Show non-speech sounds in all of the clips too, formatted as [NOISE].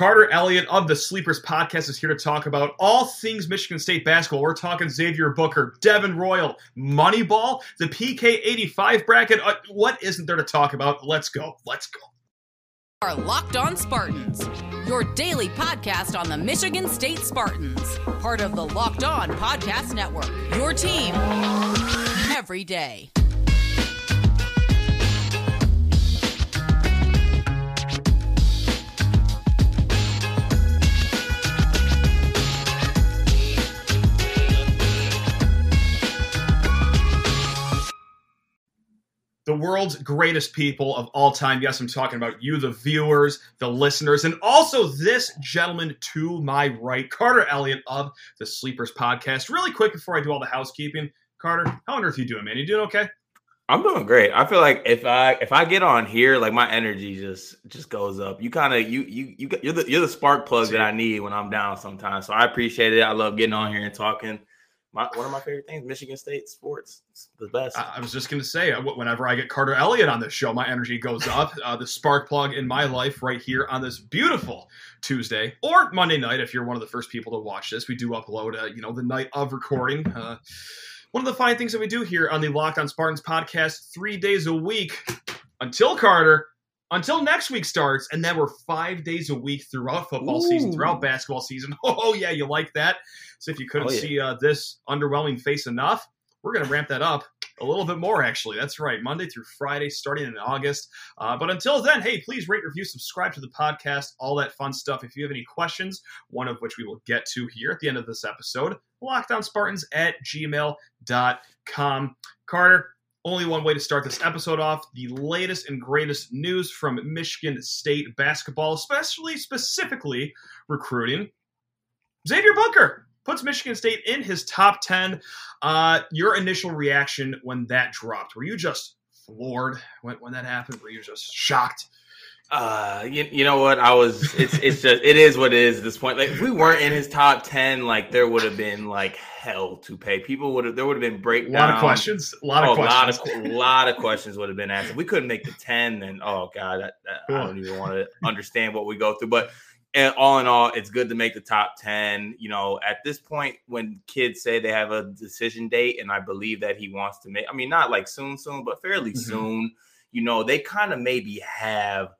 Carter Elliott of the Sleepers podcast is here to talk about all things Michigan State basketball. We're talking Xavier Booker, Devin Royal, Moneyball, the PK 85 bracket. Uh, what isn't there to talk about? Let's go. Let's go. Are Locked On Spartans, your daily podcast on the Michigan State Spartans, part of the Locked On Podcast Network. Your team every day. The world's greatest people of all time. Yes, I'm talking about you, the viewers, the listeners, and also this gentleman to my right, Carter Elliott of the Sleepers Podcast. Really quick before I do all the housekeeping, Carter, how on earth are you doing, man? You doing okay? I'm doing great. I feel like if I if I get on here, like my energy just just goes up. You kind of you you you you're the you're the spark plug that I need when I'm down sometimes. So I appreciate it. I love getting on here and talking my, one of my favorite things, Michigan State sports. It's the best. I, I was just going to say, uh, whenever I get Carter Elliott on this show, my energy goes up. [LAUGHS] uh, the spark plug in my life right here on this beautiful Tuesday or Monday night. If you're one of the first people to watch this, we do upload, uh, you know, the night of recording. Uh, one of the fine things that we do here on the Locked On Spartans podcast, three days a week until Carter until next week starts, and then we're five days a week throughout football Ooh. season, throughout basketball season. [LAUGHS] Oh yeah, you like that? So if you couldn't oh, yeah. see uh, this underwhelming face enough, we're going to ramp that up a little bit more. Actually, that's right, Monday through Friday, starting in August. Uh, but until then, hey, please rate, review, subscribe to the podcast, all that fun stuff. If you have any questions, one of which we will get to here at the end of this episode, lockdownspartans at gmail.com. Carter, only one way to start this episode off the latest and greatest news from Michigan State basketball, especially specifically recruiting. Xavier Booker puts Michigan State in his top 10. Uh, your initial reaction when that dropped, were you just floored when, when that happened? Were you just shocked? Uh, you, you know what? I was. It's it's just it is what it is at this point. Like if we weren't in his top ten, like there would have been like hell to pay. People would have there would have been breakdown. A lot of questions. A lot of oh, questions. A lot of, lot of questions would have been asked. If we couldn't make the ten, then oh god, that, that, I don't even want to understand what we go through. But and all in all, it's good to make the top 10. You know, at this point, when kids say they have a decision date, and I believe that he wants to make, I mean, not like soon, soon, but fairly mm-hmm. soon, you know, they kind of maybe have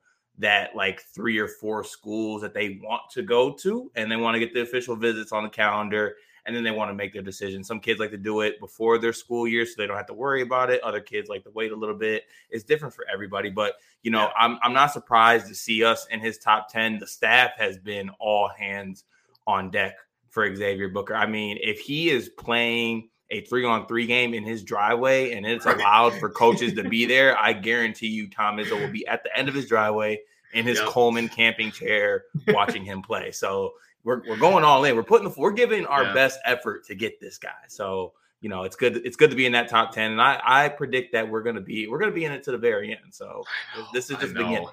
that like three or four schools that they want to go to and they want to get the official visits on the calendar and then they want to make their decision. Some kids like to do it before their school year so they don't have to worry about it. Other kids like to wait a little bit. It's different for everybody, but you know, yeah. I'm I'm not surprised to see us in his top 10. The staff has been all hands on deck for Xavier Booker. I mean, if he is playing a three on three game in his driveway and it's allowed for coaches to be [LAUGHS] there, I guarantee you Tom Izzo will be at the end of his driveway in his yep. Coleman camping chair [LAUGHS] watching him play. So we're, we're going all in. We're putting the we're giving our yeah. best effort to get this guy. So you know it's good. It's good to be in that top ten, and I I predict that we're gonna be we're gonna be in it to the very end. So this is just beginning.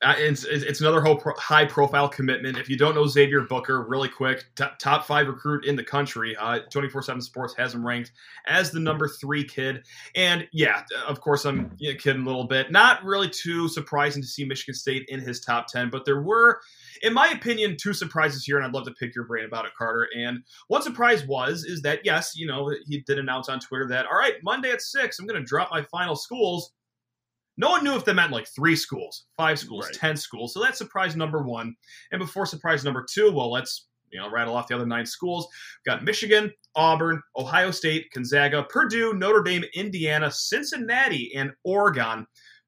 Uh, it's, it's another high profile commitment. If you don't know Xavier Booker, really quick, t- top five recruit in the country. Uh, 24 7 Sports has him ranked as the number three kid. And yeah, of course, I'm you know, kidding a little bit. Not really too surprising to see Michigan State in his top 10, but there were, in my opinion, two surprises here, and I'd love to pick your brain about it, Carter. And one surprise was, is that yes, you know, he did announce on Twitter that, all right, Monday at six, I'm going to drop my final schools no one knew if they meant like three schools, five schools, right. ten schools. So that's surprise number one. And before surprise number two, well, let's you know rattle off the other nine schools. We've got Michigan, Auburn, Ohio State, Gonzaga, Purdue, Notre Dame, Indiana, Cincinnati, and Oregon.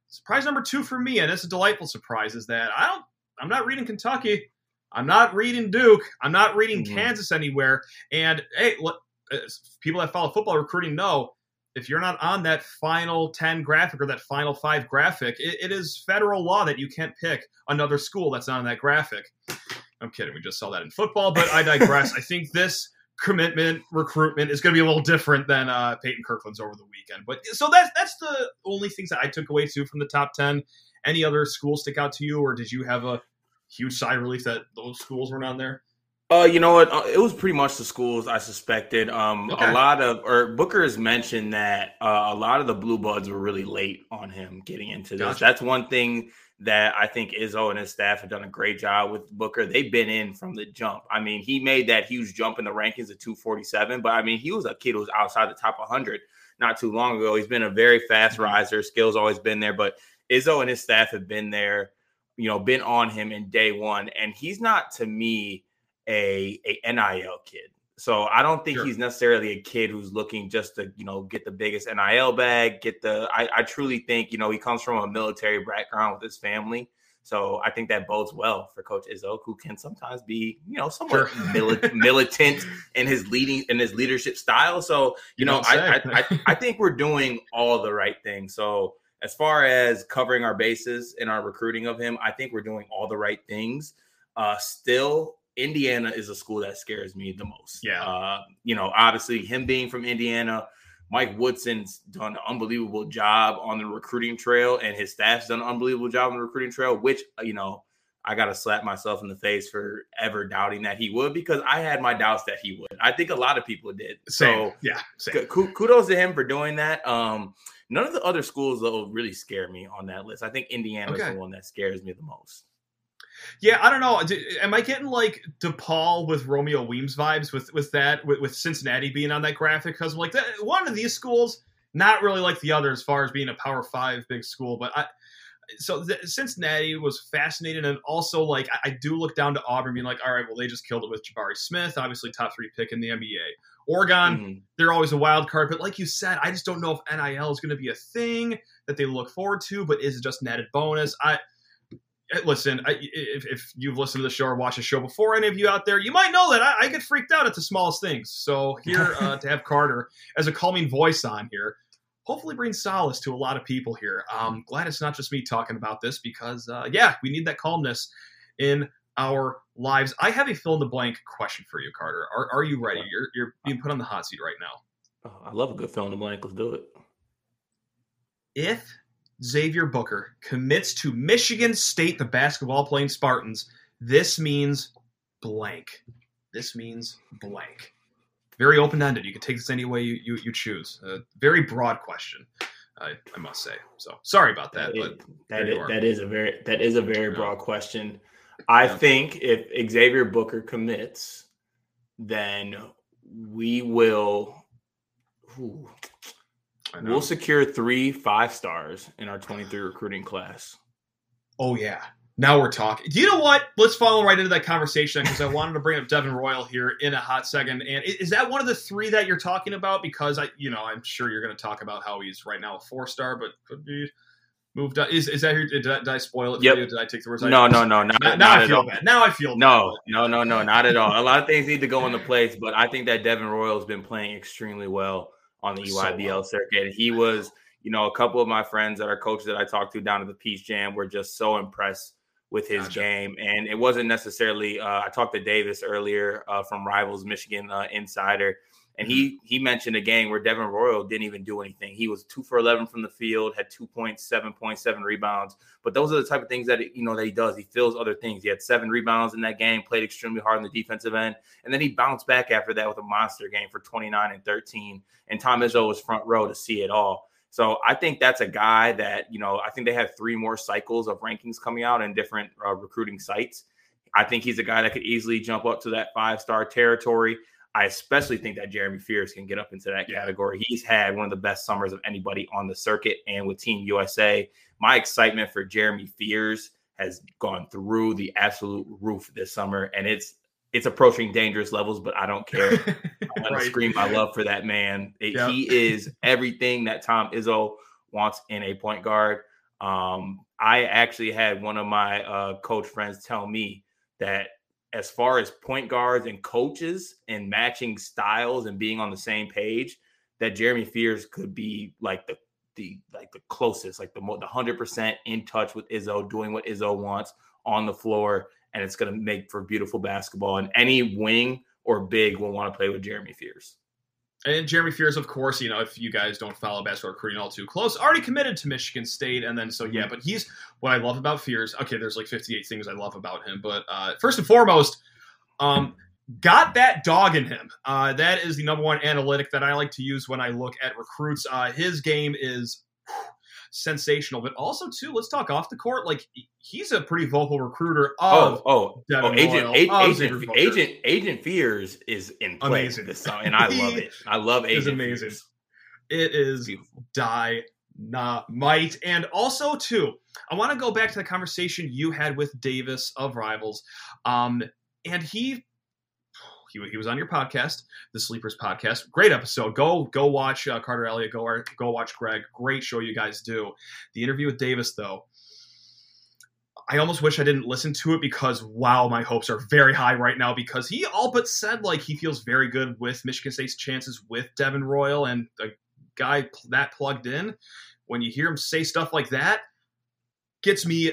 Surprise number two for me, and it's a delightful surprise, is that I don't. I'm not reading Kentucky. I'm not reading Duke. I'm not reading mm-hmm. Kansas anywhere. And hey, look, people that follow football recruiting know if you're not on that final 10 graphic or that final five graphic, it, it is federal law that you can't pick another school that's not on that graphic. I'm kidding. We just saw that in football, but I digress. [LAUGHS] I think this commitment recruitment is going to be a little different than uh, Peyton Kirkland's over the weekend. But so that's that's the only things that I took away too from the top 10. Any other schools stick out to you, or did you have a huge sigh of relief that those schools weren't on there? Uh, you know what? Uh, it was pretty much the schools I suspected. Um, Okay. a lot of or Booker has mentioned that uh, a lot of the blue bloods were really late on him getting into this. Gotcha. That's one thing that I think Izzo and his staff have done a great job with Booker. They've been in from the jump. I mean, he made that huge jump in the rankings at 247, but I mean, he was a kid who was outside the top 100 not too long ago. He's been a very fast Mm-hmm. riser. Skills always been there, but Izzo and his staff have been there, you know, been on him in day one, and he's not to me a a NIL kid. So I don't think Sure. he's necessarily a kid who's looking just to, you know, get the biggest NIL bag, get the I, I truly think, you know, he comes from a military background with his family. So I think that bodes well for Coach Izzo, who can sometimes be, you know, somewhat Sure. mili- [LAUGHS] militant in his leading in his leadership style. So, you, You know, I, I. I I think we're doing all the right things. So as far as covering our bases in our recruiting of him, I think we're doing all the right things. Uh, still, Indiana is a school that scares me the most. Yeah. Uh, you know, obviously him being from Indiana, Mike Woodson's done an unbelievable job on the recruiting trail, and his staff's done an unbelievable job on the recruiting trail, which, uh, you know, I got to slap myself in the face for ever doubting that he would because I had my doubts that he would. I think a lot of people did. Same. So, yeah. Same. Kudos to him for doing that. Um, none of the other schools though really scare me on that list. I think Indiana is Okay. the one that scares me the most. Yeah, I don't know. Am I getting like DePaul with Romeo Weems vibes with with that with, with Cincinnati being on that graphic? Because like that, one of these schools, not really like the other as far as being a Power Five big school, but I. So th- Cincinnati was fascinating, and also like I, I do look down to Auburn, being like, all right, well they just killed it with Jabari Smith, obviously top three pick in the NBA. Oregon, Mhm. they're always a wild card, but like you said, I just don't know if NIL is going to be a thing that they look forward to, but is it just an added bonus? I listen. I, if, if you've listened to the show or watched the show before, any of you out there, you might know that I, I get freaked out at the smallest things. So here [LAUGHS] uh, to have Carter as a calming voice on here. Hopefully, brings solace to a lot of people here. Um, glad it's not just me talking about this because, uh, yeah, we need that calmness in our lives. I have a fill in the blank question for you, Carter. Are, are you ready? You're, you're being put on the hot seat right now. Oh, I love a good fill in the blank. Let's do it. If Xavier Booker commits to Michigan State, the basketball playing Spartans, this means blank. This means blank. Very open ended. You can take this any way you, you, you choose. A very broad question, I, I must say. So sorry about that. That But is, that is, that is a very that is a very Yeah. broad question. I Yeah. think if Xavier Booker commits, then we will. ooh. We'll secure three five stars in our 23 recruiting class. Oh yeah. Now we're talking. Do you know what? Let's follow right into that conversation because I [LAUGHS] wanted to bring up Devin Royal here in a hot second. And is that one of the three that you're talking about? Because I, you know, I'm sure you're going to talk about how he's right now a four star, but could be moved up. Is is that here? Did, I- did I spoil it Yep. for you? Did I take the words? I No, no, no, not, Now, not now I at feel all. bad. Now I feel No, bad. no, no, no, not at all. A lot of things need to go into place, but I think that Devin Royal has been playing extremely well on the So EYBL well. circuit. He was, you know, a couple of my friends that are coaches that I talked to down at the Peach Jam were just so impressed with his Gotcha. game. And it wasn't necessarily, uh, I talked to Davis earlier uh, from Rivals Michigan uh, Insider, and he he mentioned a game where Devin Royal didn't even do anything. He was two for 11 from the field, had 2.7.7 rebounds. But those are the type of things that you know that he does. He fills other things. He had seven rebounds in that game, played extremely hard on the defensive end, and then he bounced back after that with a monster game for 29 and 13. And Tom Izzo was front row to see it all. So I think that's a guy that you know. I think they have three more cycles of rankings coming out in different uh, recruiting sites. I think he's a guy that could easily jump up to that five star territory. I especially think that Jeremy Fears can get up into that category. He's had one of the best summers of anybody on the circuit, and with Team USA, my excitement for Jeremy Fears has gone through the absolute roof this summer, and it's it's approaching dangerous levels. But I don't care. I want to scream my love for that man. It- Yep. He is everything that Tom Izzo wants in a point guard. Um, I actually had one of my uh, coach friends tell me that as far as point guards and coaches and matching styles and being on the same page, that Jeremy Fears could be like the the like the closest, like the the hundred percent in touch with Izzo, doing what Izzo wants on the floor, and it's going to make for beautiful basketball. And any wing or big will want to play with Jeremy Fears. And Jeremy Fears, of course, you know, if you guys don't follow basketball recruiting all too close, already committed to Michigan State. And then, so yeah, but he's what I love about Fears. Okay, there's like 58 things I love about him. But uh, first and foremost, um, got that dog in him. Uh, that is the number one analytic that I like to use when I look at recruits. Uh, his game is sensational, but also too. Let's talk off the court. Like he's a pretty vocal recruiter of. Oh, oh, oh agent, agent, agent, agent, agent Fears is in play amazing. this song, and I love it. I love Agent. It's amazing. Fears. It is Beautiful. die not might. And also, too, I want to go back to the conversation you had with Davis of Rivals. Um, and he he, he was on your podcast, the Sleepers podcast. Great episode. Go go watch uh, Carter Elliott. Go go watch Greg. Great show you guys do. The interview with Davis though. I almost wish I didn't listen to it because wow, my hopes are very high right now because he all but said like he feels very good with Michigan State's chances with Devin Royal and a guy that plugged in. When you hear him say stuff like that, gets me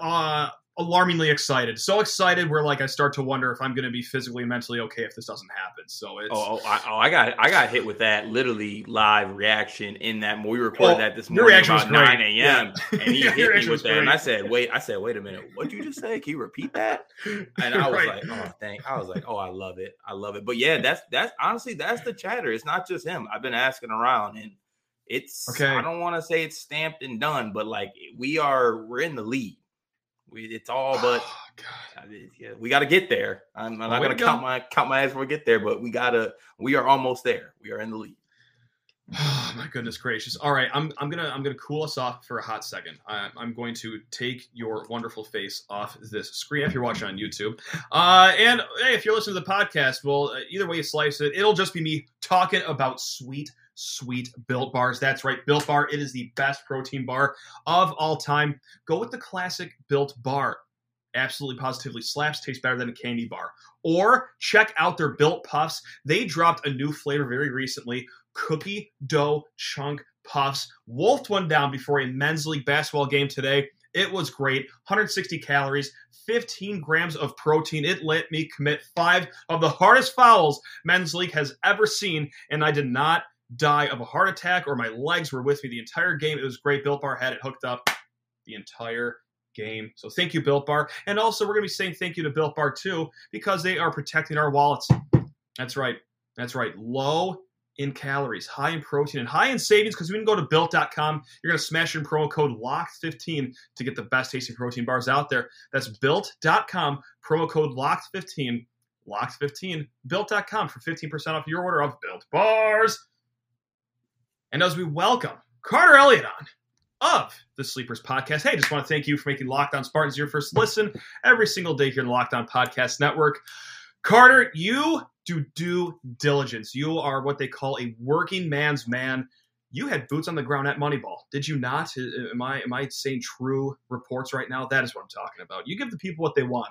uh, alarmingly excited. So excited where like I start to wonder if I'm going to be physically mentally okay if this doesn't happen. So it's oh, oh, I, oh, I got I got hit with that literally live reaction in that we recorded oh, that this morning about nine a.m. Yeah. and he [LAUGHS] yeah, hit me with that, and I said, wait, I said, wait a minute, what'd you just say? Can you repeat that? [LAUGHS] And I was right. like, oh, thank. I was like, oh, I love it, I love it. But yeah, that's that's honestly that's the chatter. It's not just him. I've been asking around and. It's okay. I don't want to say it's stamped and done, but like we are, we're in the lead we, it's all but oh, yeah, we got to get there. I'm, I'm not going to count my count my ass when we get there, but we gotta. We are almost there. We are in the lead. Oh, [SIGHS] my goodness gracious! All right, I'm, I'm gonna I'm gonna cool us off for a hot second. I, I'm going to take your wonderful face off this screen if you're watching on YouTube, uh, and hey, if you're listening to the podcast, well, either way you slice it, it'll just be me talking about sweet sweet Built Bars. That's right, Built Bar. It is the best protein bar of all time. Go with the classic Built Bar. Absolutely positively slaps, tastes better than a candy bar. Or check out their Built Puffs. They dropped a new flavor very recently cookie dough chunk puffs. Wolfed one down before a men's league basketball game today. It was great. 160 calories, 15 grams of protein. It let me commit five of the hardest fouls men's league has ever seen, and I did not die of a heart attack or my legs were with me the entire game. It was great. Built Bar had it hooked up the entire game. So thank you, Built Bar. And also, we're going to be saying thank you to Built Bar too because they are protecting our wallets. That's right. That's right. Low in calories, high in protein, and high in savings because when you go to built.com, you're going to smash in promo code LOCKED15 to get the best tasting protein bars out there. That's built.com, promo code LOCKED15, LOCKED15, built.com for 15% off your order of Built Bars. And as we welcome Carter Elliott on of the Sleepers Podcast, hey, just want to thank you for making Locked On Spartans your first listen every single day here in On Podcast Network. Carter, you do due diligence. You are what they call a working man's man. You had boots on the ground at Moneyball, did you not? Am I am I saying true reports right now? That is what I'm talking about. You give the people what they want.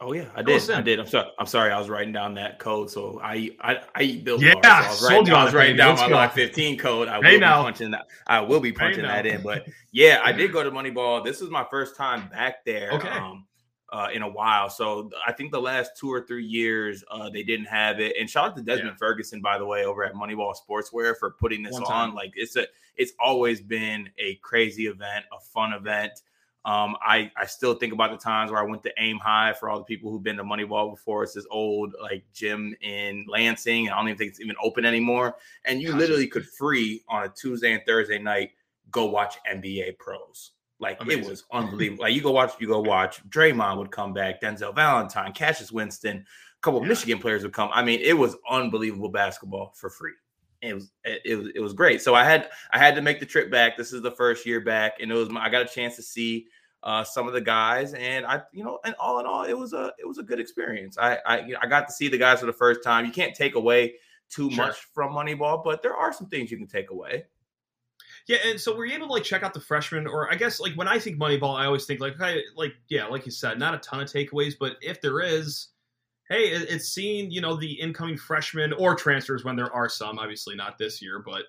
Oh yeah, I did. I did. I'm sorry. I'm sorry. I was writing down that code. So I I, I eat Bill. Yeah, so I was writing, down, I was writing down my Lock 15 code. I will hey be now. punching that. I will be punching hey that in. But [LAUGHS] yeah, I did go to Moneyball. This is my first time back there. Okay. Um, uh, in a while. So I think the last two or three years uh, they didn't have it. And shout out to Desmond yeah. Ferguson, by the way, over at Moneyball Sportswear for putting this on. Like it's a, it's always been a crazy event, a fun event. Um, I, I still think about the times where I went to Aim High for all the people who've been to Moneyball before. It's this old like gym in Lansing, I don't even think it's even open anymore. And you literally could free on a Tuesday and Thursday night go watch NBA pros. Like Amazing. it was unbelievable. Like you go watch, you go watch. Draymond would come back, Denzel Valentine, Cassius Winston, a couple yeah. Michigan players would come. I mean, it was unbelievable basketball for free. It was it was it was great. So I had I had to make the trip back. This is the first year back, and it was my, I got a chance to see uh, some of the guys, and I you know, and all in all, it was a it was a good experience. I I you know, I got to see the guys for the first time. You can't take away too sure. much from Moneyball, but there are some things you can take away. Yeah, and so were you able to like check out the freshmen, or I guess like when I think Moneyball, I always think like, okay, like yeah, like you said, not a ton of takeaways, but if there is, hey, it's seeing you know the incoming freshmen or transfers when there are some. Obviously not this year, but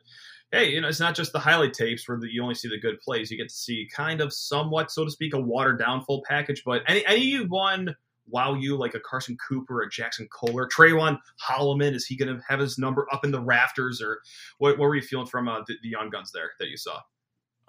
hey, you know it's not just the highlight tapes where the, you only see the good plays. You get to see kind of somewhat, so to speak, a watered down full package. But any anyone wow you like a Carson Cooper, a Jaxon Kohler, Trayvon Holloman? Is he going to have his number up in the rafters, or what, what were you feeling from uh, the, the young guns there that you saw?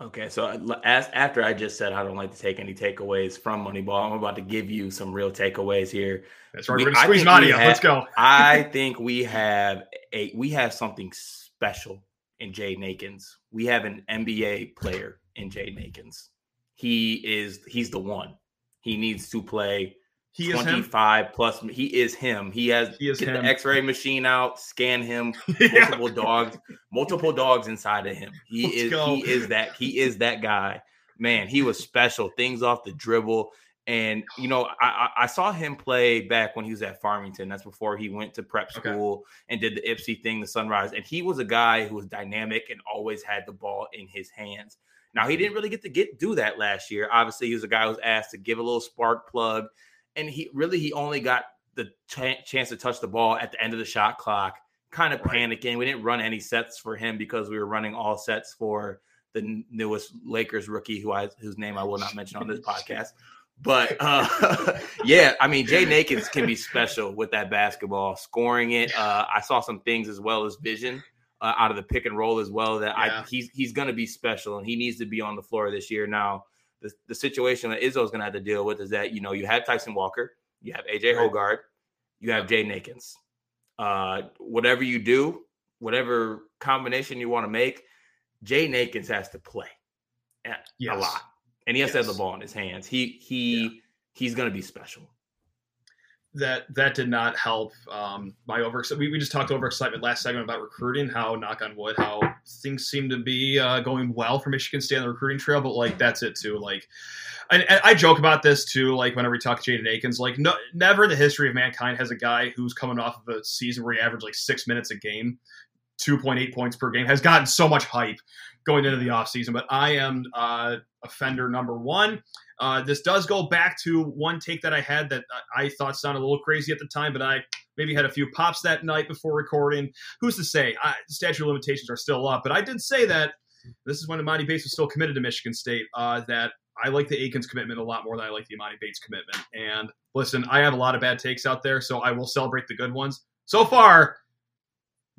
Okay, so as after I just said I don't like to take any takeaways from Moneyball, I'm about to give you some real takeaways here. That's right. We, are gonna squeeze Nadia. Let's go. [LAUGHS] I [LAUGHS] think we have a we have something special in Jay Akins. We have an NBA player in Jay Akins. He is he's the one. He needs to play he 25 plus. He is him. He has he get him. the X-ray machine out, scan him. [LAUGHS] yeah. Multiple dogs, multiple dogs inside of him. He Let's is go. he is that he is that guy. Man, he was special. Things off the dribble. And you know, I, I saw him play back when he was at Farmington. That's before he went to prep school okay. and did the Ipsy thing, the Sunrise. And he was a guy who was dynamic and always had the ball in his hands. Now he didn't really get to get do that last year. Obviously, he was a guy who was asked to give a little spark plug, and he really he only got the ch- chance to touch the ball at the end of the shot clock. Kind of right. panicking. We didn't run any sets for him because we were running all sets for the newest Lakers rookie, who I whose name I will not mention on this [LAUGHS] podcast. But uh, [LAUGHS] yeah, I mean, Jay Akins can be special with that basketball, scoring it. Uh, I saw some things as well as vision uh, out of the pick and roll as well. That yeah. I, he's he's going to be special, and he needs to be on the floor this year. Now, the, the situation that Izzo's going to have to deal with is that you know you have Tyson Walker, you have AJ right. Hoggard, you have Jay Akins. Uh, whatever you do, whatever combination you want to make, Jay Akins has to play yes. a lot, and he has yes. to have the ball in his hands. He he yeah. he's going to be special that that did not help um, my over. We, we just talked over excitement last segment about recruiting. How knock on wood, how things seem to be uh, going well for Michigan State on the recruiting trail. But like that's it too. Like, and, and I joke about this too. Like whenever we talk to Jaden Akins, like no, never in the history of mankind has a guy who's coming off of a season where he averaged like six minutes a game, two point eight points per game, has gotten so much hype going into the offseason. But I am uh, offender number one. Uh, this does go back to one take that I had that I thought sounded a little crazy at the time, but I maybe had a few pops that night before recording. Who's to say? I, statute of limitations are still up, but I did say that this is when Emoni Bates was still committed to Michigan State. Uh, that I like the Akins commitment a lot more than I like the Emoni Bates commitment. And listen, I have a lot of bad takes out there, so I will celebrate the good ones. So far,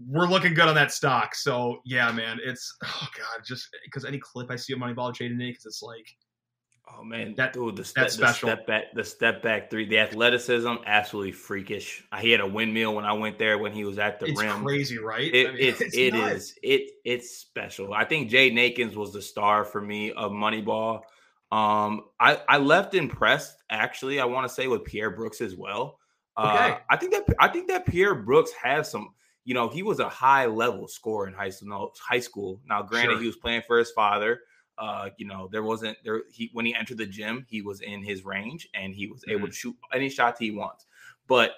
we're looking good on that stock. So yeah, man, it's oh god, just because any clip I see of Moneyball trading Jaden Akins, it's like Oh man, that dude, the, step, the step back, the step back three, the athleticism, absolutely freakish. He had a windmill when I went there when he was at the rim. it's rim. Crazy, right? It, I mean, [LAUGHS] it's, it's it is, it it's special. I think Jay Akins was the star for me of Moneyball. Um, I I left impressed actually. I want to say with Pierre Brooks as well. Uh, okay. I think that I think that Pierre Brooks has some. You know, he was a high level scorer in high school. High school. Now, granted, sure. he was playing for his father. Uh, you know, there wasn't there. He when he entered the gym, he was in his range and he was mm-hmm. able to shoot any shot he wants. But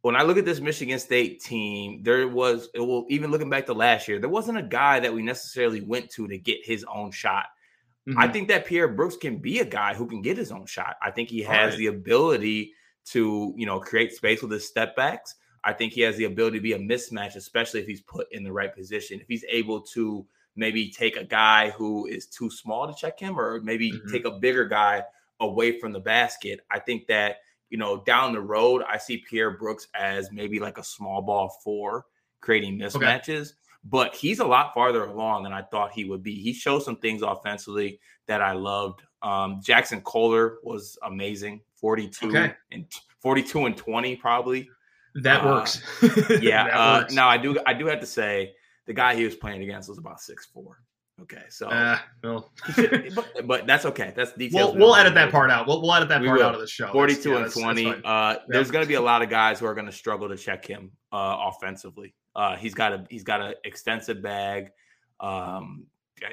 when I look at this Michigan State team, there was it will even looking back to last year, there wasn't a guy that we necessarily went to to get his own shot. Mm-hmm. I think that Pierre Brooks can be a guy who can get his own shot. I think he has right. the ability to, you know, create space with his step backs. I think he has the ability to be a mismatch, especially if he's put in the right position. If he's able to maybe take a guy who is too small to check him, or maybe mm-hmm. take a bigger guy away from the basket. I think that you know down the road, I see Pierre Brooks as maybe like a small ball four, creating mismatches. Okay. But he's a lot farther along than I thought he would be. He showed some things offensively that I loved. Um, Jaxon Kohler was amazing, forty-two okay. and forty-two and twenty, probably. That uh, works. [LAUGHS] yeah. that uh, works. Now I do. I do have to say the guy he was playing against was about six four. Okay, so uh, well, [LAUGHS] but, but, that's okay. That's details. We'll, we'll edit that part out. We'll, we'll edit that part out of the show. Forty-two yeah, and twenty. That's, uh. There's going to be a lot of guys who are going to struggle to check him uh, offensively. Uh, he's got a he's got an extensive bag. Um,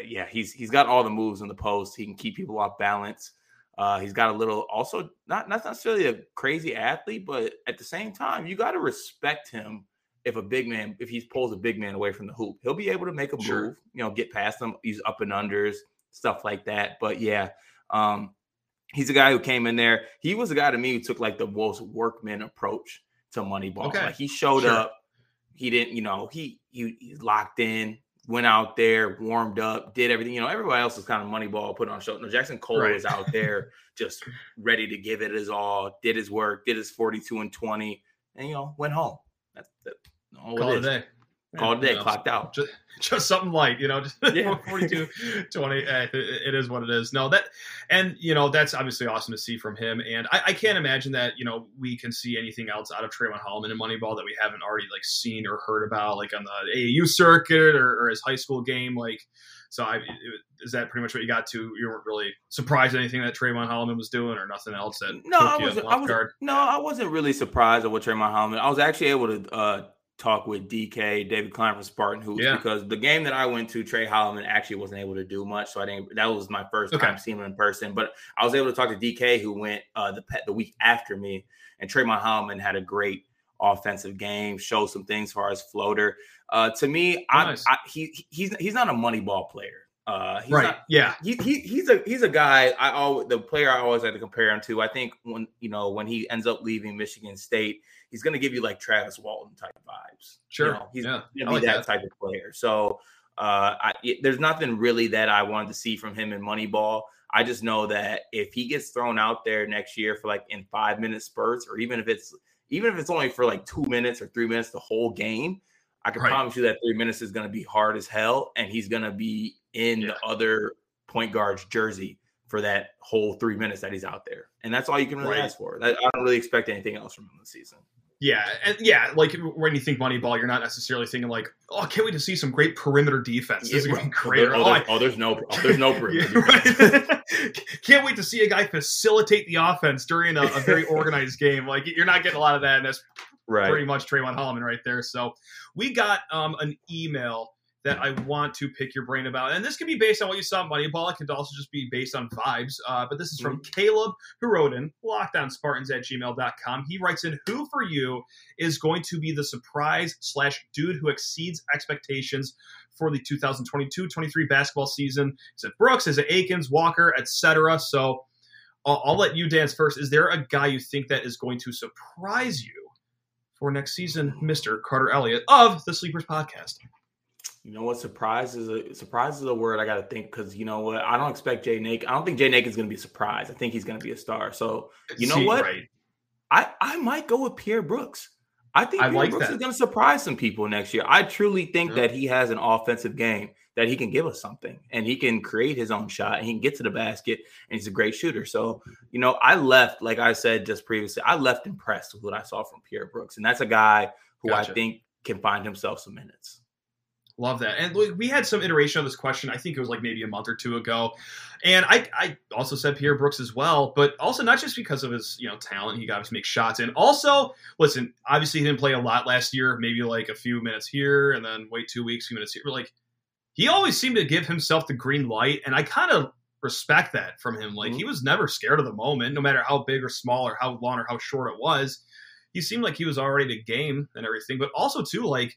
yeah, he's he's got all the moves in the post. He can keep people off balance. Uh, he's got a little also not not necessarily a crazy athlete, but at the same time, you got to respect him if a big man, if he pulls a big man away from the hoop, he'll be able to make a sure. move, you know, get past them, use up and unders, stuff like that. But yeah, um, he's a guy who came in there. He was a guy to me who took like the most workman approach to Moneyball. Okay. Like he showed sure. up, he didn't, you know, he, he he locked in, went out there, warmed up, did everything. You know, everybody else was kind of Moneyball, put on show. No, Jaxon Cole right. was out there [LAUGHS] just ready to give it his all, did his work, did his 42 and 20, and you know, went home. That, that all Call it a day. all day, know, clocked out. Just, just something light, you know, just yeah. [LAUGHS] 42, 20. Eh, it is what it is. No, that, and, you know, that's obviously awesome to see from him. And I, I, can't imagine that, you know, we can see anything else out of Trayvon Holloman and Moneyball that we haven't already, like, seen or heard about, like, on the AAU circuit or, or his high school game. Like, so I, is that pretty much what you got to? You weren't really surprised at anything that Trayvon Holloman was doing or nothing else that no, I wasn't, I was, no, I wasn't really surprised at what Trayvon Holloman. I was actually able to, uh, talk with DK, David Klein from Spartan Hoops, yeah. because the game that I went to, Trey Holloman actually wasn't able to do much. So I didn't, that was my first okay. time seeing him in person. But I was able to talk to DK, who went uh, the the week after me, and Trayvon Holloman had a great offensive game, showed some things as far as floater. Uh, to me, nice. I, I, he he's he's not a money ball player. Uh, right. Not, yeah. He, he he's a he's a guy. I always the player I always like to compare him to. I think when you know when he ends up leaving Michigan State, he's going to give you like Travis Walton type vibes. Sure. You know, he's yeah. going to be like that, that, type of player. So uh, I, it, there's nothing really that I wanted to see from him in Moneyball. I just know that if he gets thrown out there next year for like in five minute spurts, or even if it's even if it's only for like two minutes or three minutes the whole game, I can right. promise you that three minutes is going to be hard as hell, and he's going to be in yeah. the other point guard's jersey for that whole three minutes that he's out there, and that's all you can really right. ask for. I don't really expect anything else from him this season. Yeah, and yeah, like when you think Moneyball, you're not necessarily thinking like, "Oh, I can't wait to see some great perimeter defense." This yeah, is great. Oh, there's, oh, there's no, oh, there's no [LAUGHS] perimeter. yeah, [LAUGHS] can't wait to see a guy facilitate the offense during a, a very [LAUGHS] organized game. Like you're not getting a lot of that, and that's right. pretty much Trayvon Holloman right there. So we got um, an email that I want to pick your brain about. And this can be based on what you saw in Moneyball. It could also just be based on vibes. Uh, but this is from mm-hmm. Caleb, who wrote in lockdownspartans at gmail.com. He writes in, Who for you is going to be the surprise slash dude who exceeds expectations for the 2022-23 basketball season? Is it Brooks? Is it Akins, Walker, etc.? So I'll, I'll let you dance first. Is there a guy you think that is going to surprise you for next season, Mr. Carter Elliott of the Sleepers Podcast? You know what? Surprise is a surprise is a word I got to think because you know what? I don't expect Jay Nake. I don't think Jay Nake is going to be surprised. I think he's going to be a star. So you know what? Right. I I might go with Pierre Brooks. I think I Pierre like Brooks that. is going to surprise some people next year. I truly think yeah. that he has an offensive game that he can give us something and he can create his own shot and he can get to the basket and he's a great shooter. So, you know, I left, like I said just previously, I left impressed with what I saw from Pierre Brooks. And that's a guy who gotcha. I think can find himself some minutes. Love that. And we had some iteration of this question. I think it was like maybe a month or two ago. And I, I also said Pierre Brooks as well, but also not just because of his, you know, talent. He got to make shots. And also, listen, obviously he didn't play a lot last year, maybe like a few minutes here and then wait two weeks, few minutes here. Like he always seemed to give himself the green light. And I kind of respect that from him. Like mm-hmm. he was never scared of the moment, no matter how big or small or how long or how short it was. He seemed like he was already to game and everything. But also too, like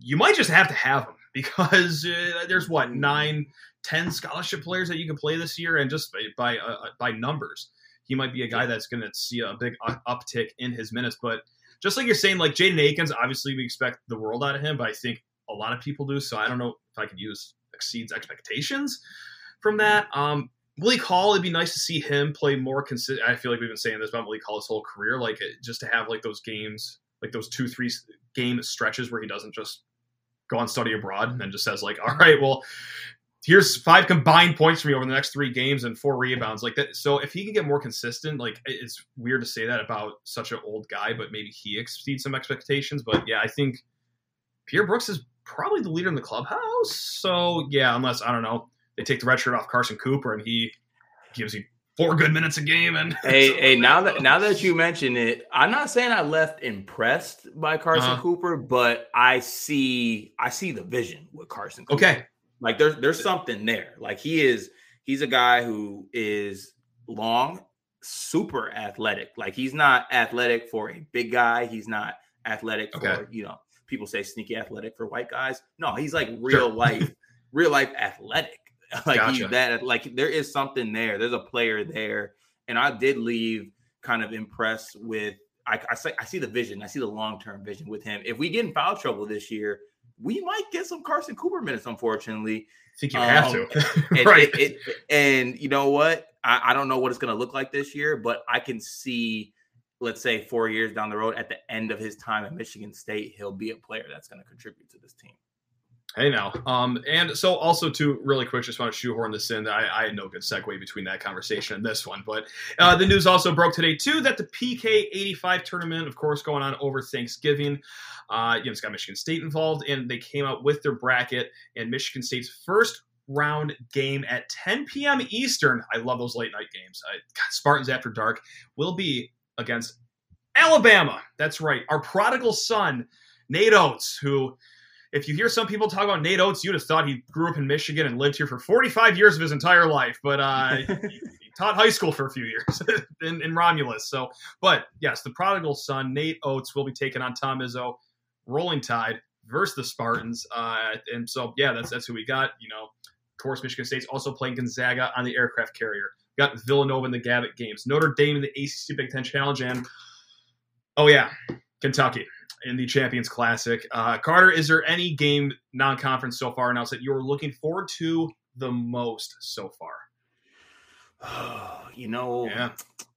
you might just have to have him because uh, there's what nine, ten scholarship players that you can play this year, and just by by, uh, uh by numbers, he might be a guy that's going to see a big uptick in his minutes. But just like you're saying, like Jaden Akins, obviously we expect the world out of him, but I think a lot of people do. So I don't know if I could use exceeds expectations from that. Um, Malik Hall, it'd be nice to see him play more consistent. I feel like we've been saying this about Malik Hall his whole career, like just to have like those games like those two three game stretches where he doesn't just go on study abroad and then just says like [LAUGHS] all right well here's five combined points for me over the next three games and four rebounds. Like that so if he can get more consistent like it's weird to say that about such an old guy but maybe he exceeds some expectations but yeah i think pierre brooks is probably the leader in the clubhouse so yeah unless i don't know they take the red shirt off carson cooper and he gives you four good minutes a game. And [LAUGHS] hey, hey, now that [LAUGHS] now that you mention it, I'm not saying I left impressed by Carson uh-huh. Cooper, but I see I see the vision with Carson. Cooper. Okay, like there's there's something there. Like he is he's a guy who is long, super athletic. Like he's not athletic for a big guy. He's not athletic okay. for you know people say sneaky athletic for white guys. No, he's like real sure. life, [LAUGHS] real life athletic. [LAUGHS] like gotcha. that like there is something there. There's a player there, and I did leave kind of impressed with. I, I, see, I see the vision. I see the long term vision with him. If we get in foul trouble this year, we might get some Carson Cooper minutes. Unfortunately, I think you um, have to, and, [LAUGHS] right? It, it, and you know what? I, I don't know what it's going to look like this year, but I can see let's say four years down the road, at the end of his time at Michigan State, he'll be a player that's going to contribute to this team. Hey now, um, and so also to really quick, just want to shoehorn this in. I, I had no good segue between that conversation and this one, but uh, the news also broke today too that the PK 85 tournament, of course, going on over Thanksgiving. Uh, you know, it's got Michigan State involved, and they came out with their bracket, and Michigan State's first round game at 10 p.m. Eastern. I love those late night games. I, God, Spartans After Dark will be against Alabama. That's right, our prodigal son, Nate Oates, who if you hear some people talk about Nate Oates, you'd have thought he grew up in Michigan and lived here for 45 years of his entire life. But uh, [LAUGHS] he, he, taught high school for a few years [LAUGHS] in, in, Romulus. So, but yes, the prodigal son, Nate Oates will be taking on Tom Izzo, Rolling Tide versus the Spartans. Uh, and so, yeah, that's that's who we got. You know, of course, Michigan State's also playing Gonzaga on the aircraft carrier. We got Villanova in the Gavitt games, Notre Dame in the ACC Big Ten Challenge, and oh yeah, Kentucky in the Champions Classic. Uh, Carter, is there any game non-conference so far announced that you're looking forward to the most so far? [SIGHS] you know, yeah,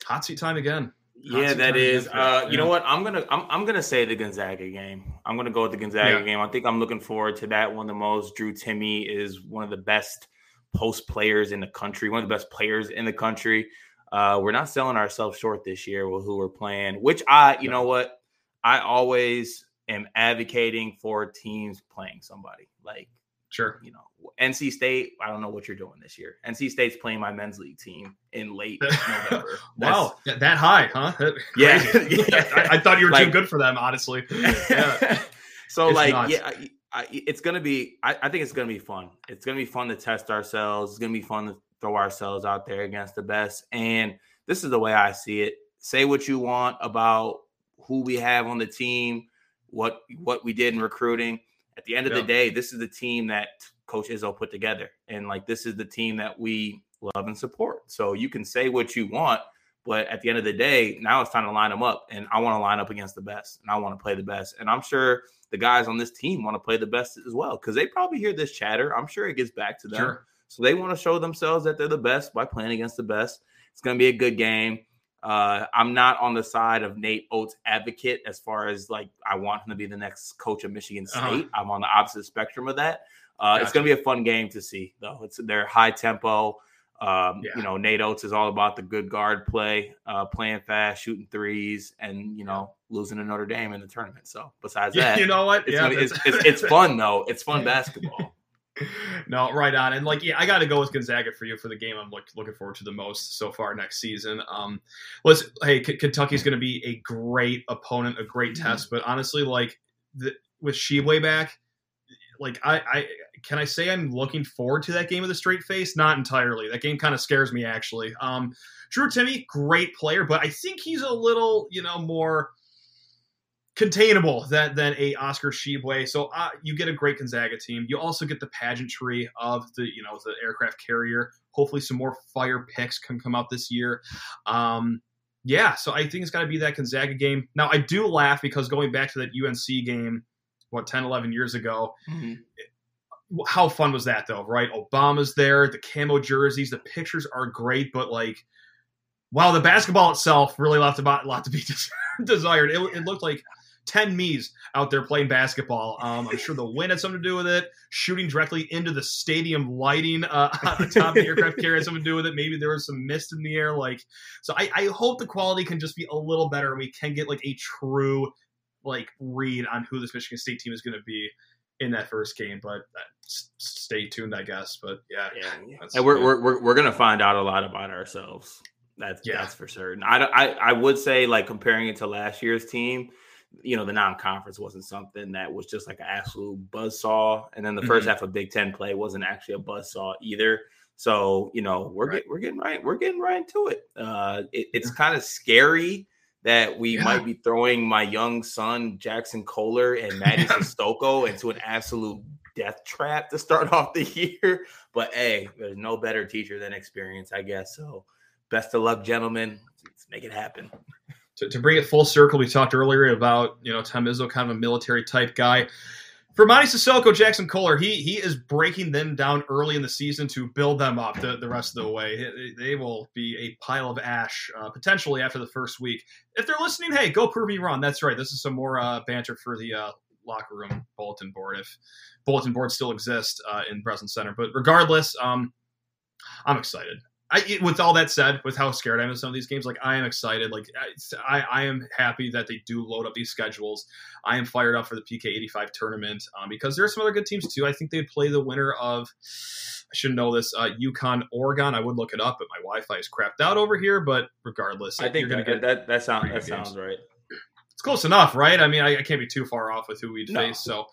hot seat time again. Hot yeah, that is. Uh, yeah. You know what? I'm gonna I'm, I'm gonna say the Gonzaga game. I'm gonna go with the Gonzaga yeah. game. I think I'm looking forward to that one the most. Drew Timme is one of the best post players in the country, one of the best players in the country. Uh, we're not selling ourselves short this year with who we're playing, which I, you know what, I always am advocating for teams playing somebody. Like, sure, you know, NC State. I don't know what you're doing this year. NC State's playing my men's league team in late November. [LAUGHS] wow, that high, huh? [LAUGHS] yeah, yeah. [LAUGHS] I, I, thought you were like, too good for them, honestly. Yeah. so, it's like, not. yeah. I, I, it's gonna be. I, I think it's gonna be fun. It's gonna be fun to test ourselves. It's gonna be fun to throw ourselves out there against the best. And this is the way I see it. Say what you want about who we have on the team, what what we did in recruiting. At the end of yeah. the day, this is the team that Coach Izzo put together, and like this is the team that we love and support. So you can say what you want, but at the end of the day, now it's time to line them up, and I want to line up against the best, and I want to play the best, and I'm sure the guys on this team want to play the best as well because they probably hear this chatter. I'm sure it gets back to them, sure. so they want to show themselves that they're the best by playing against the best. It's going to be a good game. Uh, I'm not on the side of Nate Oates' advocate as far as like I want him to be the next coach of Michigan uh-huh. State. Uh-huh. I'm on the opposite spectrum of that. Uh, gotcha. It's going to be a fun game to see, though. It's they're high tempo. Um, yeah. You know, Nate Oates is all about the good guard play, uh, playing fast, shooting threes, and you know, losing to Notre Dame in the tournament. So, besides [LAUGHS] that, you know what? It's, yeah, it's, it's, [LAUGHS] it's, fun though. It's fun basketball [LAUGHS] no, right on. And like, yeah, I got to go with Gonzaga for you for the game I'm look, looking forward to the most so far next season. Um, was hey, K- Kentucky's going to be a great opponent, a great mm-hmm. test. But honestly, like the, with Tshiebwe back, like I, I can I say I'm looking forward to that game with a straight face? Not entirely. That game kind of scares me actually. Um, Drew Timme, great player, but I think he's a little, you know, more containable than, than a Oscar Tshiebwe. So uh, you get a great Gonzaga team. You also get the pageantry of the you know the aircraft carrier. Hopefully, some more fire picks can come out this year. Um, yeah, so I think it's got to be that Gonzaga game. Now I do laugh because going back to that UNC game, what 10, 11 years ago. Mm-hmm. How fun was that though, right? Obama's there, the camo jerseys, the pictures are great, but like, wow, the basketball itself really left a lot to be [LAUGHS] desired. It, it looked like 10 me's out there playing basketball. Um, I'm sure the wind had something to do with it. Shooting directly into the stadium lighting uh, [LAUGHS] on the top of the aircraft carrier had something to do with it. Maybe there was some mist in the air. Like, so I, I hope the quality can just be a little better and we can get like a true like read on who this Michigan State team is going to be in that first game. But uh, stay tuned, I guess. But yeah, yeah. and we're, we're we're we're gonna find out a lot about ourselves. That's yeah. that's for certain. I, I I would say like comparing it to last year's team you know, the non-conference wasn't something that was just like an absolute buzz saw. And then the 1st mm-hmm. half of Big Ten play wasn't actually a buzz saw either. So, you know, we're right. Get, we're getting right, we're getting right into it. Uh it, it's yeah. kind of scary that we yeah. might be throwing my young son Jaxon Kohler and Mady [LAUGHS] Sissoko into an absolute death trap to start [LAUGHS] off the year. But hey, there's no better teacher than experience, I guess. So best of luck, gentlemen. Let's make it happen to, to bring it full circle, we talked earlier about you know Tom Izzo, kind of a military type guy. For Monty Sissoko, Jaxon Kohler, he he is breaking them down early in the season to build them up the, the rest of the way. They will be a pile of ash uh, potentially after the first week. If they're listening, hey, go prove me wrong. That's right. This is some more uh, banter for the uh, locker room bulletin board if bulletin boards still exist uh, in Breslin Center. But regardless, um, I'm excited. I, with all that said, with how scared I am of some of these games, like I am excited. Like I, I am happy that they do load up these schedules. I am fired up for the PK 85 tournament um, because there are some other good teams too. I think they'd play the winner of. I should know this. Uh, UConn, Oregon. I would look it up, but my Wi-Fi is crapped out over here. But regardless, I think that, that, that sounds that sounds right. It's close enough, right? I mean, I, I can't be too far off with who we'd no. face. So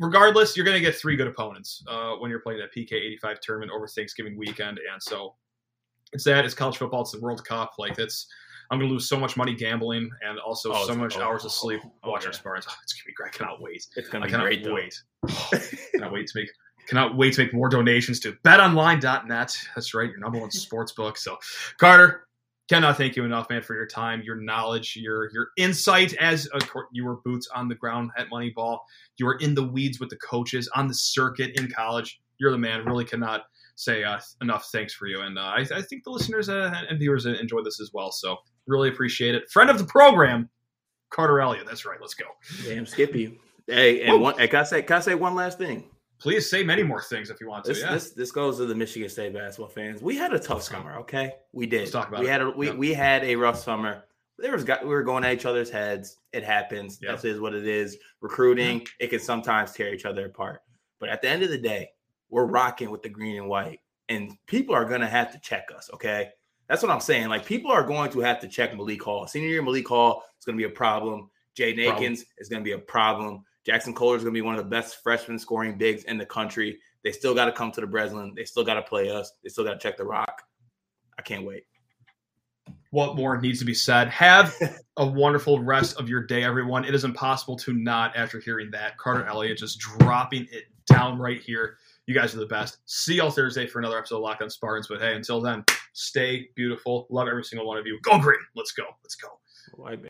regardless, you're going to get three good opponents uh, when you're playing that PK 85 tournament over Thanksgiving weekend. And so it's that, it's college football, it's the World Cup. Like, that's, I'm going to lose so much money gambling and also oh, so much oh, hours of sleep oh, oh watching yeah. Spartans. Oh, it's going to be great. I cannot wait. It's going to be great. Wait. [SIGHS] cannot wait to make. Cannot wait to make more donations to betonline.net. That's right, your number one sports book. So, Carter, cannot thank you enough, man, for your time, your knowledge, your your insight as a, you were boots on the ground at Moneyball. You were in the weeds with the coaches on the circuit in college. You're the man. Really cannot say uh, enough thanks for you. And uh, I, I, think the listeners uh, and viewers enjoy this as well. So really appreciate it. Friend of the program, Carter Elliott. That's right. Let's go. Damn, Skippy. Hey, and one, can I say can I say one last thing? please say many more things if you want to. This, yeah. this, this goes to the Michigan State basketball fans. We had a tough summer, okay? We did. Let's talk about we it. had a we, yeah. we had a rough summer. There was we were going at each other's heads. It happens. Yeah. That is what it is. Recruiting, it can sometimes tear each other apart. But at the end of the day, we're rocking with the green and white. And people are gonna have to check us, okay? That's what I'm saying. Like people are going to have to check Malik Hall. Senior year Malik Hall is gonna be a problem. Jaden Akins is gonna be a problem. Jaxon Kohler is going to be one of the best freshman scoring bigs in the country. They still got to come to the Breslin. They still got to play us. They still got to check the rock. I can't wait. What more needs to be said? Have [LAUGHS] a wonderful rest of your day, everyone. It is impossible to not after hearing that. Carter Elliott just dropping it down right here. You guys are the best. See y'all Thursday for another episode of Locked On Spartans. But hey, until then, stay beautiful. Love every single one of you. Go green. Let's go. Let's go.